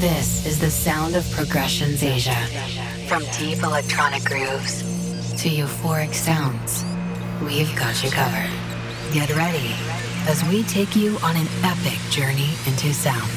This is the sound of Progressions Asia. From deep electronic grooves to euphoric sounds, we've got you covered. Get ready as we take you on an epic journey into sound.